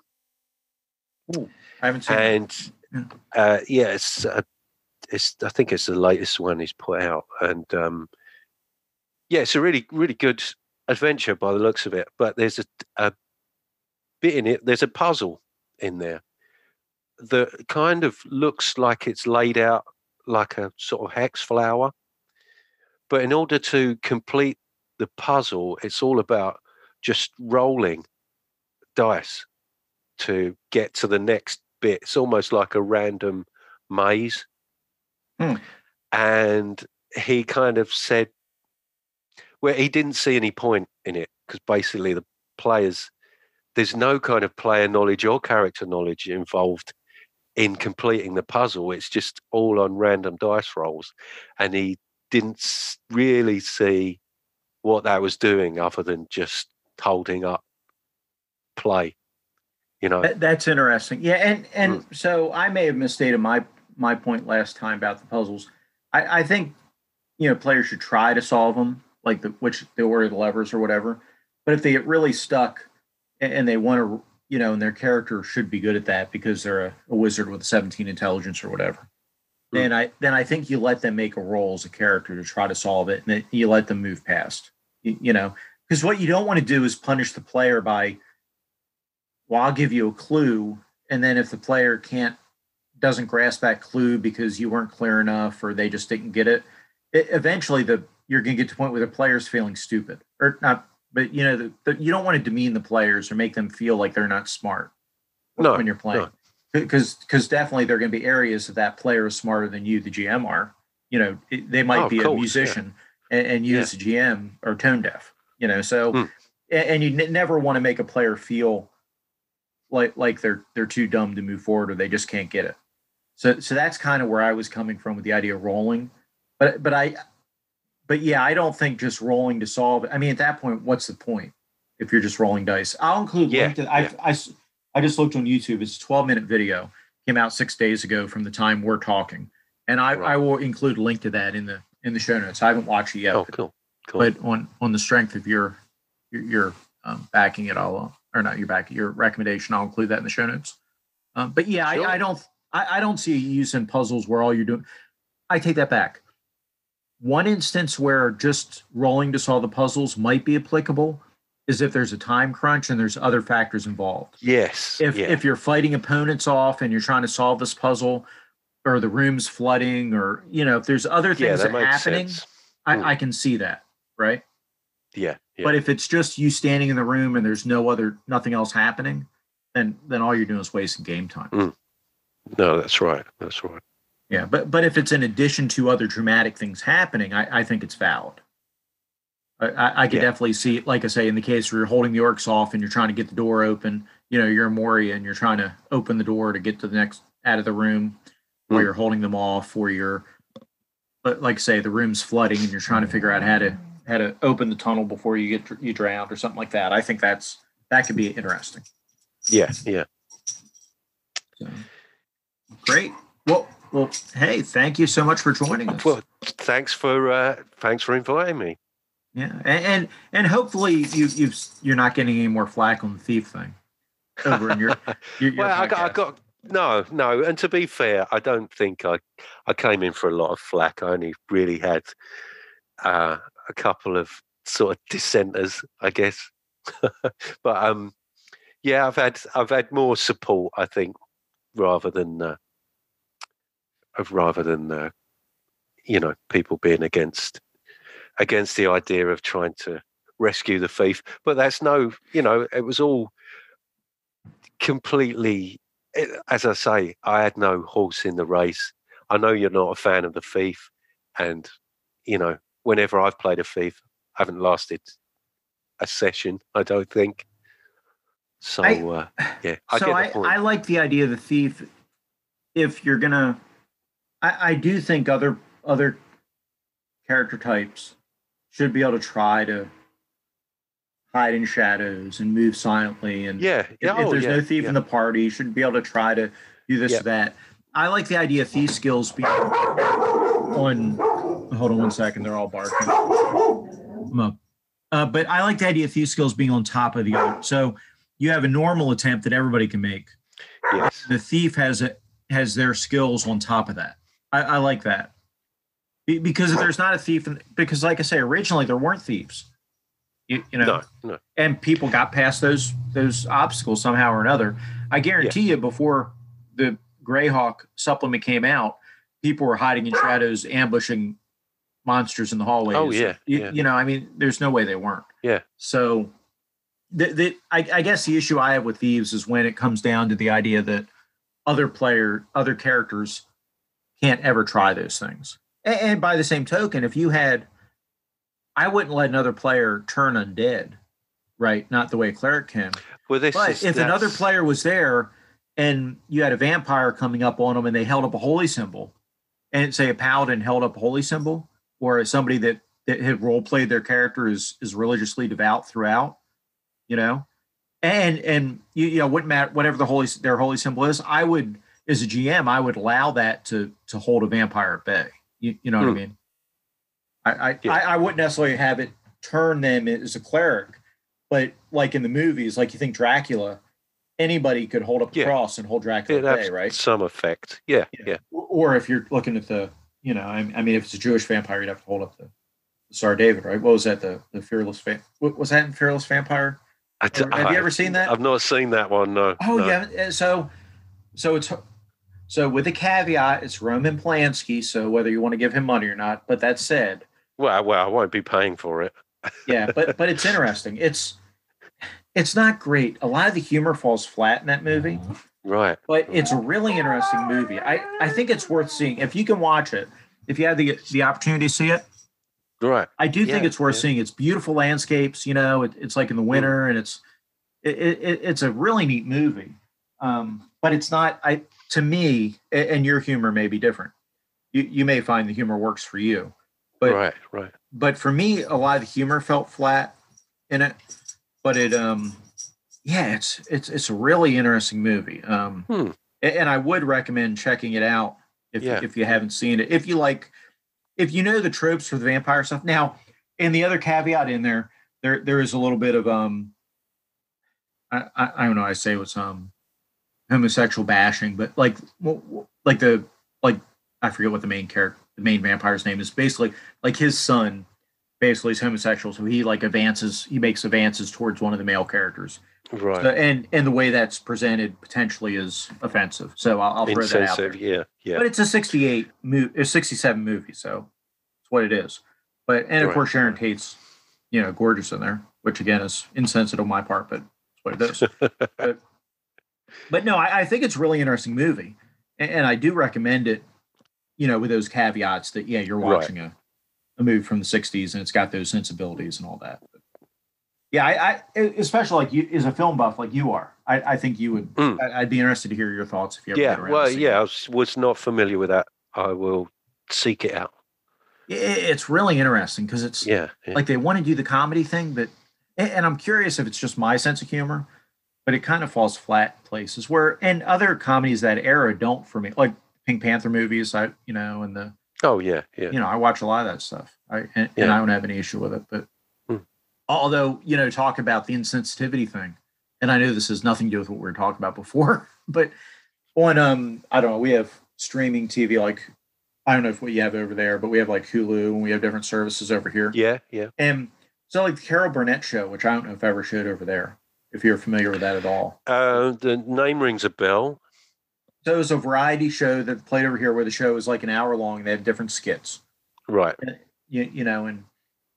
I haven't seen it. and Yeah. uh, yeah, it's uh, it's I think it's the latest one he's put out, and um, yeah, it's a really really good adventure by the looks of it. But there's a, a bit in it. There's a puzzle in there that kind of looks like it's laid out like a sort of hex flower, but in order to complete the puzzle, it's all about just rolling dice to get to the next bit. It's almost like a random maze. Hmm. And he kind of said, well, he didn't see any point in it because basically the players, there's no kind of player knowledge or character knowledge involved in completing the puzzle. It's just all on random dice rolls. And he didn't really see what that was doing other than just holding up play. You know, That, that's interesting. Yeah, and and mm. so I may have misstated my my point last time about the puzzles. I, I think you know players should try to solve them, like the which the order of the levers or whatever. But if they get really stuck and they want to, you know, and their character should be good at that because they're a, a wizard with a 17 intelligence or whatever. Hmm. Then I then I think you let them make a roll as a character to try to solve it, and then you let them move past. You, you know, because what you don't want to do is punish the player by well, I'll give you a clue, and then if the player can't doesn't grasp that clue because you weren't clear enough or they just didn't get it, it eventually the you're going to get to the point where the player's feeling stupid or not. But you know, the, the, you don't want to demean the players or make them feel like they're not smart No, when you're playing, because because definitely there are going to be areas that that player is smarter than you, the GM are. You know, it, they might Oh, be a course, yeah. musician, and, and you Yeah. as a GM are tone deaf. You know, so Hmm. a- and you n- never want to make a player feel like like they're they're too dumb to move forward or they just can't get it. So so that's kind of where I was coming from with the idea of rolling. But but I but yeah, I don't think just rolling to solve. I mean, at that point, what's the point if you're just rolling dice? I'll include Yeah, link to I, I I just looked on YouTube. It's a 12 minute video. Came out six days ago from the time we're talking, and I, Right. I will include a link to that in the in the show notes. I haven't watched it yet, Oh, but- cool. Cool. but on on the strength of your your, your um, backing it all or not your back your recommendation i'll include that in the show notes um, but yeah Sure. I, I don't I, I don't see you using puzzles where all you're doing i take that back one instance where just rolling to solve the puzzles might be applicable is if there's a time crunch and there's other factors involved yes. if yeah. if you're fighting opponents off and you're trying to solve this puzzle or the room's flooding or you know if there's other yeah, things that that happening. I, Hmm. I can see that right Yeah. yeah. but if it's just you standing in the room and there's no other nothing else happening, then then all you're doing is wasting game time. no, that's right. That's right. Yeah. But but if it's in addition to other dramatic things happening, I, I think it's valid. I, I, I could Yeah. definitely see like I say, in the case where you're holding the orcs off and you're trying to get the door open, you know, you're a Moria and you're trying to open the door to get to the next out of the room. while Hmm. you're holding them off, or you're, but like I say the room's flooding and you're trying to figure out how to how to open the tunnel before you get you drowned or something like that. I think that's that could be interesting. Yeah, yeah. So, great. Well, well, hey, thank you so much for joining us. Well, thanks for uh, thanks for inviting me. Yeah, and and, and hopefully you you've you're not getting any more flack on the thief thing over in your your, your well, I got, I got no, no. And to be fair, I don't think I I came in for a lot of flack. I only really had uh, a couple of sort of dissenters, I guess. but um, yeah, I've had I've had more support, I think, rather than uh, of rather than uh, you know people being against against the idea of trying to rescue the thief. But that's no, you know, it was all completely. It, as I say, I had no horse in the race. I know you're not a fan of the thief, and you know, whenever I've played a thief, I haven't lasted a session. I don't think. So I- uh, yeah, I so I. I like the idea of the thief. If you're gonna, I, I do think other other character types should be able to try to hide in shadows and move silently. And yeah, if, yeah, if oh, there's yeah, no thief yeah. in the party, you should be able to try to do this Yeah. or that. I like the idea of thief skills being on. Hold on one second. They're all barking. I'm up. Uh, but I like the idea of thief skills being on top of the other. So you have a normal attempt that everybody can make. yes, The thief has a has their skills on top of that. I, I like that because if there's not a thief, because like I say, originally there weren't thieves. You, you know, no, no, and people got past those those obstacles somehow or another. I guarantee you, before the Greyhawk supplement came out, people were hiding in shadows, ambushing monsters in the hallways. Oh, yeah, you, yeah. you know, I mean, there's no way they weren't. Yeah. So, the, the I, I guess the issue I have with thieves is when it comes down to the idea that other player, other characters can't ever try those things. And, and by the same token, if you had, I wouldn't let another player turn undead, right? Not the way a cleric can. Well, But if another player was there and you had a vampire coming up on them and they held up a holy symbol, and say a paladin held up a holy symbol, or somebody that that had role played their character is is religiously devout throughout, you know, and and you, you know wouldn't matter whatever the holy their holy symbol is. I would as a GM, I would allow that to to hold a vampire at bay. You, you know what I Hmm. mean? I I, Yeah. I I wouldn't necessarily have it turn them as a cleric, but like in the movies, like you think Dracula, anybody could hold up a Yeah. cross and hold Dracula at bay, right? some effect. Yeah, Yeah. yeah. Or if you're looking at the, you know, I, I mean, if it's a Jewish vampire, you'd have to hold up the, the Star David, right? What was that? The the fearless what was that in Fearless Vampire? I d- Or have you ever seen that? I've not seen that one. No. Oh no. yeah. uh, So, so it's so with the caveat, it's Roman Polanski. So whether you want to give him money or not, but that said, Well, well, I won't be paying for it. yeah, but but it's interesting. It's it's not great. A lot of the humor falls flat in that movie. Right. but it's a really interesting movie. I, I think it's worth seeing if you can watch it. If you have the the opportunity to see it, Right. I do think it's worth yeah. seeing. It's beautiful landscapes. You know, it, it's like in the winter, and it's it, it, it's a really neat movie. Um, but it's not. I to me, and your humor may be different. You you may find the humor works for you, but right. Right. but for me, a lot of the humor felt flat in it. But it, um, yeah, it's it's it's a really interesting movie. Um, Hmm. and I would recommend checking it out if Yeah. if you haven't seen it. If you like, if you know the tropes for the vampire stuff. Now, and the other caveat in there, there there is a little bit of um, I I, I don't know. I say it was um, homosexual bashing, but like like the like I forget what the main character, the main vampire's name is. Basically, like his son, basically is homosexual, so he like advances, he makes advances towards one of the male characters, Right. So- and and the way that's presented potentially is offensive. So I'll, I'll throw that out there. Yeah. Yeah. But it's a 68 movie, a 67 movie, so it's what it is. But and of Right. course Sharon Tate's, you know, gorgeous in there, which again is insensitive on my part, but it's what it is. but, but no, I, I think it's really interesting movie, and, and I do recommend it. You know, with those caveats that yeah, you're Right. watching a, a movie from the 60s and it's got those sensibilities and all that. Yeah, I, I especially like you as a film buff like you are. I, I think you would. Mm. I, I'd be interested to hear your thoughts if you ever Yeah, well, yeah, I was, was not familiar with that. I will seek it out. It's really interesting because it's Yeah, yeah. like they want to do the comedy thing, but and I'm curious if it's just my sense of humor, but it kind of falls flat in places where and other comedies that era don't for me, like Pink Panther movies. I you know and the oh yeah, yeah. you know I watch a lot of that stuff. I and, and I don't have any issue with it, but Hmm. although you know talk about the insensitivity thing, and I know this has nothing to do with what we were talking about before, but on um I don't know we have streaming TV like. I don't know if what you have over there, but we have like Hulu and we have different services over here. Yeah, yeah. And so, like the Carol Burnett show, which I don't know if I ever showed over there, if you're familiar with that at all. Uh, the name rings a bell. So it was a variety show that played over here, where the show was like an hour long. They had different skits, Right. you, you know, and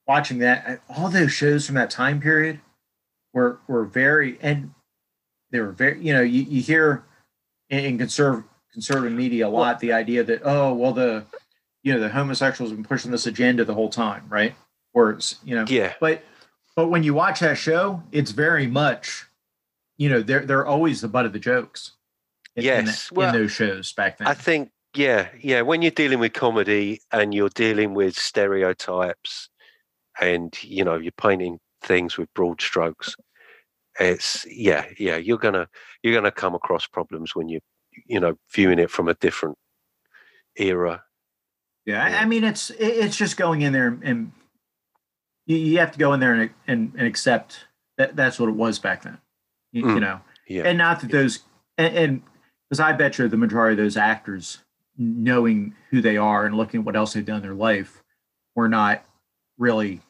watching that, all those shows from that time period were were very, and they were very, you know, you, you hear in, in conserv, conservative media a lot the idea that oh well the you know the homosexuals have been pushing this agenda the whole time, right? Or it's you know Yeah. but but when you watch that show, it's very much, you know, they're they're always the butt of the jokes. In, in, Yes, in well, those shows back then. I think, yeah, yeah. When you're dealing with comedy and you're dealing with stereotypes, and you know you're painting things with broad strokes, it's yeah, yeah. You're gonna you're gonna come across problems when you you know viewing it from a different era. yeah. I mean, it's it's just going in there and you, you have to go in there and and, and accept that that's what it was back then. You, you Mm, know, Yeah, and not that those and because I bet you the majority of those actors, knowing who they are and looking at what else they've done in their life, were not really,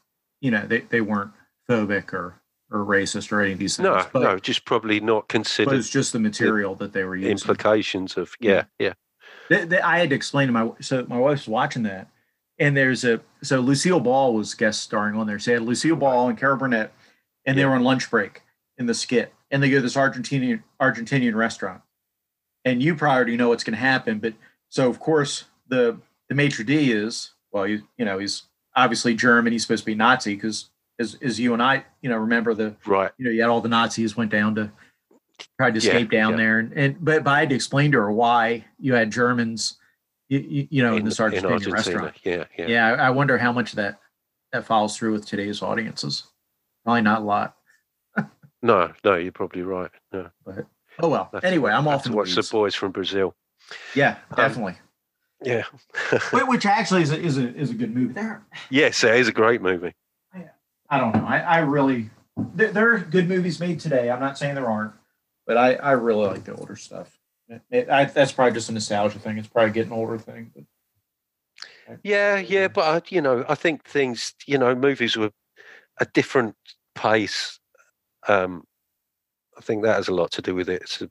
you know, they, they weren't phobic or or racist or any of these things. no, but, no, just probably not considered. but it's just the material that they were using. implications of yeah, yeah, Th- th- I had to explain to my so my wife's watching that, and there's a so Lucille Ball was guest starring on there. So they had Lucille Ball and Carol Burnett, and they were on lunch break in the skit, and they go to this Argentinian Argentinian restaurant, and you probably already know what's going to happen. But so of course the the maitre d is well, you you know he's obviously German. He's supposed to be Nazi because as as you and I you know remember the right, you know, you had all the Nazis went down to tried to Yeah, escape down yeah. there, and, and but, but I had to explain to her why you had Germans, you, you, know, in, this Argentinian restaurant. Yeah, yeah, Yeah, I, I wonder how much that that follows through with today's audiences. Probably not a lot. No, no, you're probably right. No, Oh well. that's- anyway, I'm off to in the watch the boys from Brazil. Yeah, um, definitely. Yeah. Which actually is a, is a is a good movie. There, yes, it is a great movie. I don't know. I, I really there, there are good movies made today. I'm not saying there aren't, but I I really like the older stuff. It, I, that's probably just a nostalgia thing. It's probably getting older thing. But Yeah, yeah, but I, you know, I think things, you know, movies were a different pace. Um, I think that has a lot to do with it. It's a,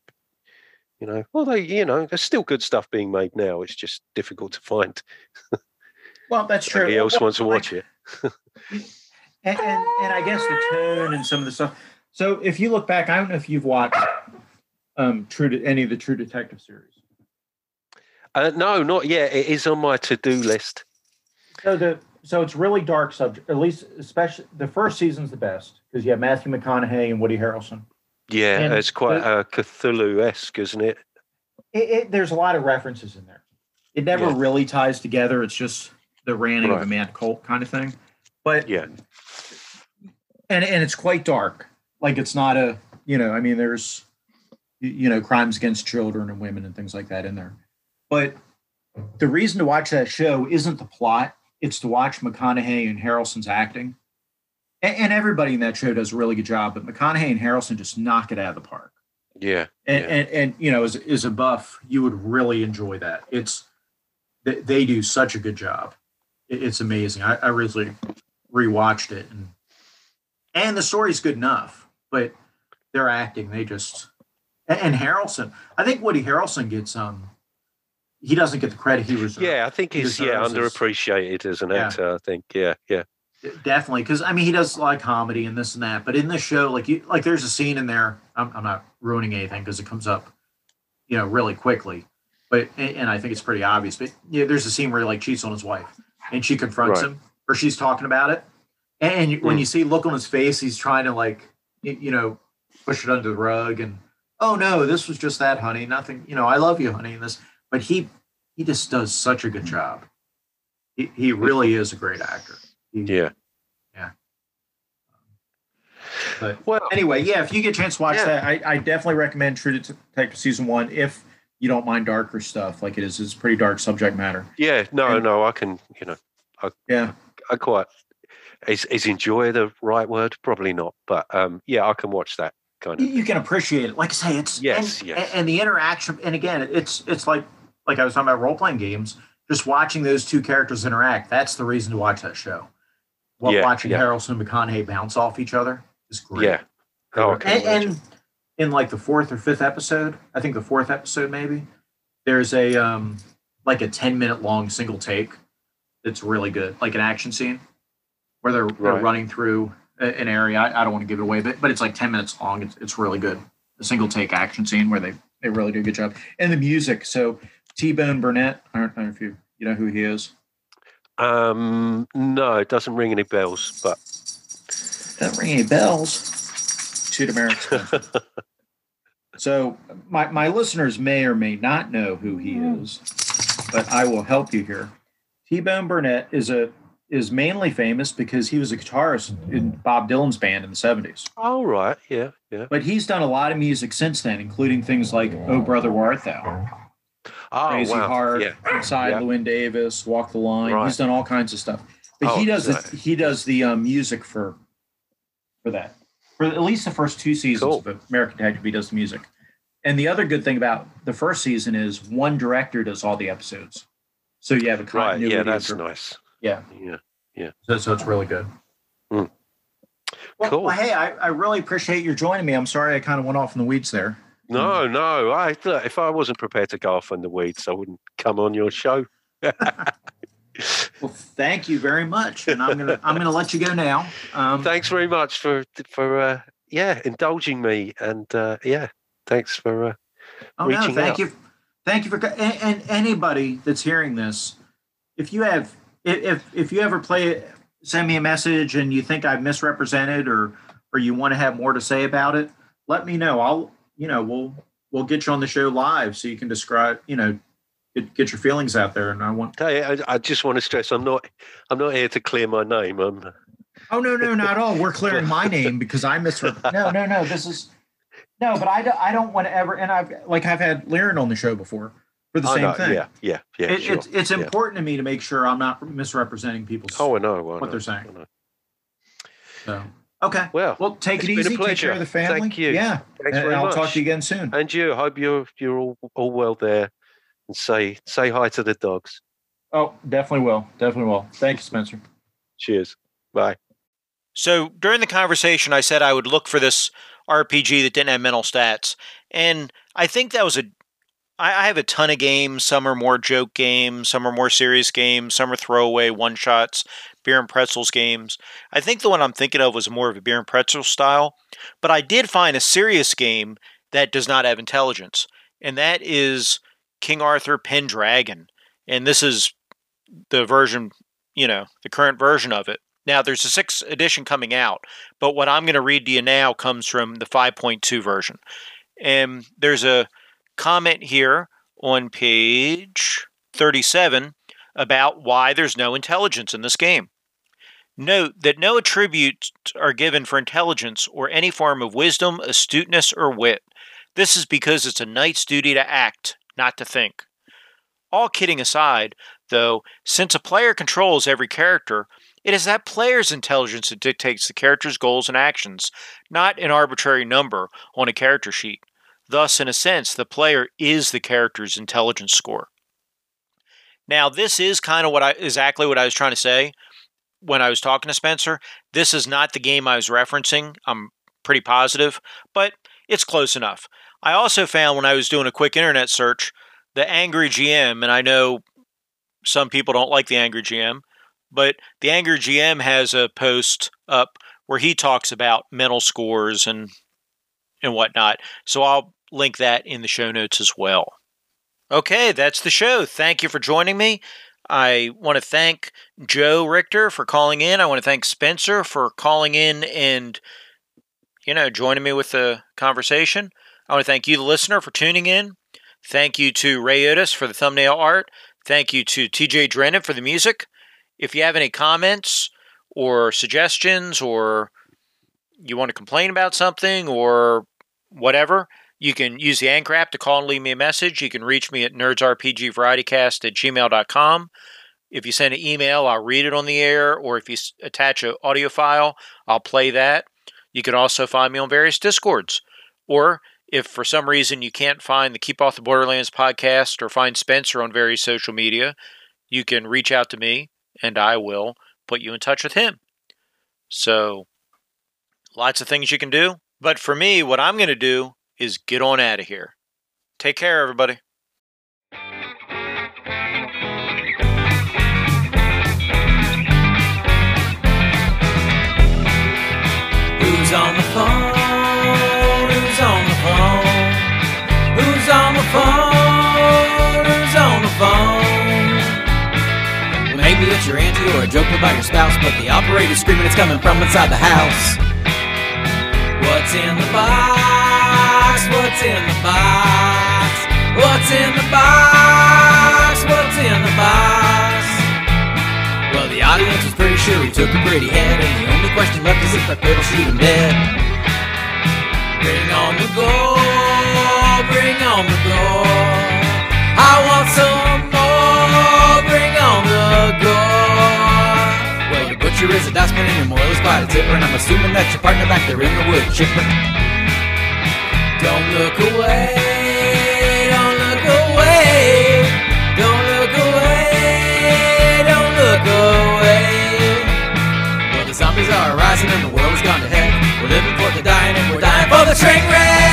you know, well, they, you know, there's still good stuff being made now. It's just difficult to find. well, that's true. Somebody else Well, wants to watch it. and, and and I guess the tone and some of the stuff. So if you look back, I don't know if you've watched um True to any of the True Detective series. Uh, no, not yet. It is on my to-do list. So the so it's really dark subject. At least, especially the first season's the best because you have Matthew McConaughey and Woody Harrelson. Yeah, And it's quite the- uh, Cthulhu-esque, isn't it? It, it, there's a lot of references in there. It never Yeah. really ties together. It's just the ranting of a Right. mad cult kind of thing. But Yeah, and and it's quite dark. Like it's not a you know I mean there's y- you know crimes against children and women and things like that in there. But the reason to watch that show isn't the plot; it's to watch McConaughey and Harrelson's acting. And, and everybody in that show does a really good job, but McConaughey and Harrelson just knock it out of the park. yeah, And Yeah. and, and you know, as, as a buff, you would really enjoy that. It's they, they do such a good job. It, it's amazing. I, I really rewatched it, and and the story's good enough, but their acting, they just and, and Harrelson. I think Woody Harrelson gets um he doesn't get the credit he was yeah. I think he he's yeah underappreciated as an Yeah. actor. I think yeah, yeah, definitely because I mean he does like comedy and this and that, but in this show, like you like there's a scene in there. I'm, I'm not ruining anything because it comes up, you know, really quickly. But and and I think it's pretty obvious. But yeah, there's a scene where he like cheats on his wife, and she confronts Right. him, or she's talking about it, And you- when Mm. you see look on his face, he's trying to like you, you know push it under the rug and oh no, this was just that, honey. Nothing. You know, I love you, honey. And this, but he he just does such a good job. He he really is a great actor. He- Yeah. But Well, anyway, yeah, if you get a chance to watch Yeah. that, I, I definitely recommend True Detective season one if you don't mind darker stuff. Like it is, it's pretty dark subject matter. yeah, no, And- no, I can, you know, I, Yeah, I quite is is enjoy the right word? Probably not, but um, yeah, I can watch that kind you, of. you can appreciate it. Like I say, it's Yes, and, yes. and the interaction. And again, it's it's like like I was talking about role playing games. Just watching those two characters interact. That's the reason to watch that show. Wa- Yeah, watching yeah. Harrelson and McConaughey bounce off each other is great. Yeah. Oh, and, and in like the fourth or fifth episode, I think the fourth episode maybe, there's a um like a ten minute long single take that's really good, like an action scene where they're, they're running through an area. I, I don't want to give it away, but but it's like ten minutes long. It's it's really good. A single take action scene where they they really do a good job. And the music. So T Bone Burnett, I don't, know if you you know who he is. Um, no, it doesn't ring any bells, but Don't ring any bells. Shoot American. so my, my listeners may or may not know who he is, but I will help you here. T-Bone Burnett is a is mainly famous because he was a guitarist in Bob Dylan's band in the 70s. all right, yeah, yeah. But he's done a lot of music since then, including things like Oh Brother Where Art Thou, Oh Crazy wow, Heart, yeah, Inside yeah. Llewyn Davis, Walk the Line. Right. He's done all kinds of stuff. But Oh, he does right. the he does the um, music for for that. For at least the first two seasons Cool. of American Detective, he does the music. And the other good thing about the first season is one director does all the episodes. So you have a right, continuity. yeah, that's nice. Yeah. Yeah, Yeah. So, so it's really good. Mm. Well, Cool. well, hey, I, I really appreciate your joining me. I'm sorry I kind of went off in the weeds there. no, no. I if I wasn't prepared to go off in the weeds, I wouldn't come on your show. Well, thank you very much, and I'm gonna I'm gonna let you go now. Um, Thanks very much for for uh, yeah indulging me, and uh, yeah, thanks for uh, Oh no, thank out. you, thank you for and, and anybody that's hearing this, if you have if if, if you ever play, send me a message and you think I've misrepresented or or you want to have more to say about it, let me know. I'll you know we'll we'll get you on the show live so you can describe you know get, get your feelings out there. And I want I, I just want to stress I'm not I'm not here to clear my name. I'm oh no no not at all. We're clearing my name because I misrepresented. No no no this is no, but I don't, I don't want to ever and I've like I've had Arlen on the show before for the I same know, thing. Yeah, yeah, yeah. It, sure. It's it's yeah. important to me to make sure I'm not misrepresenting people's. Oh, I know. I what know, they're saying. I know. so. Okay. Well, Well, take it's it been a easy. Take pleasure. care of the family. Thank you. Yeah. thanks and very I'll much. talk to you again soon. And you, hope you're you're all, all well there, and say say hi to the dogs. Oh, definitely will. Definitely will. Thank you, Spencer. Cheers. Bye. So during the conversation, I said I would look for this RPG that didn't have mental stats, and I think that was a. I, I have a ton of games. Some are more joke games. Some are more serious games. Some are throwaway one shots, beer and pretzels games. I think the one I'm thinking of was more of a beer and pretzel style, but I did find a serious game that does not have intelligence, and that is King Arthur Pendragon, and this is the version, you know, the current version of it. Now, there's a sixth edition coming out, but what I'm going to read to you now comes from the 5.2 version. And there's a comment here on page 37 about why there's no intelligence in this game. Note that no attributes are given for intelligence or any form of wisdom, astuteness, or wit. This is because it's a knight's duty to act, not to think. All kidding aside, though, since a player controls every character, it is that player's intelligence that dictates the character's goals and actions, not an arbitrary number on a character sheet. Thus, in a sense, the player is the character's intelligence score. Now, this is kind of what I exactly what I was trying to say when I was talking to Spencer. This is not the game I was referencing. I'm pretty positive, but it's close enough. I also found when I was doing a quick internet search the Angry GM, and I know some people don't like the Angry GM, but the Angry GM has a post up where he talks about mental scores and and whatnot. So I'll link that in the show notes as well. Okay, that's the show. Thank you for joining me. I want to thank Joe Richter for calling in. I want to thank Spencer for calling in and, you know, joining me with the conversation. I want to thank you, the listener, for tuning in. Thank you to Ray Otis for the thumbnail art. Thank you to TJ Drennan for the music. If you have any comments or suggestions or you want to complain about something or whatever, you can use the Anchor app to call and leave me a message. You can reach me at nerdsrpgvarietycast at gmail.com. If you send an email, I'll read it on the air, or if you attach an audio file, I'll play that. You can also find me on various Discords. Or if for some reason you can't find the Keep Off the Borderlands podcast or find Spencer on various social media, you can reach out to me and I will put you in touch with him. So, lots of things you can do. But for me, what I'm going to do is get on out of here. Take care, everybody. Who's on the phone? Who's on the phone? Who's on the phone? Who's on the phone? Maybe it's your auntie or a joke about your spouse, but the operator's screaming it's coming from inside the house. What's in the box? What's in the box? What's in the box? What's in the box? Well, the audience was pretty sure he took a pretty head, and the only question left is if the fiddle shoot him dead. Bring on the gold, bring on the gold. I want some There is a dustpan and your moil is by zipper, and I'm assuming that your partner back there in the wood chipper. Don't look away, don't look away, don't look away, don't look away. Well, the zombies are arising and the world is gone to heck. We're living for the dying and we're dying for the train wreck.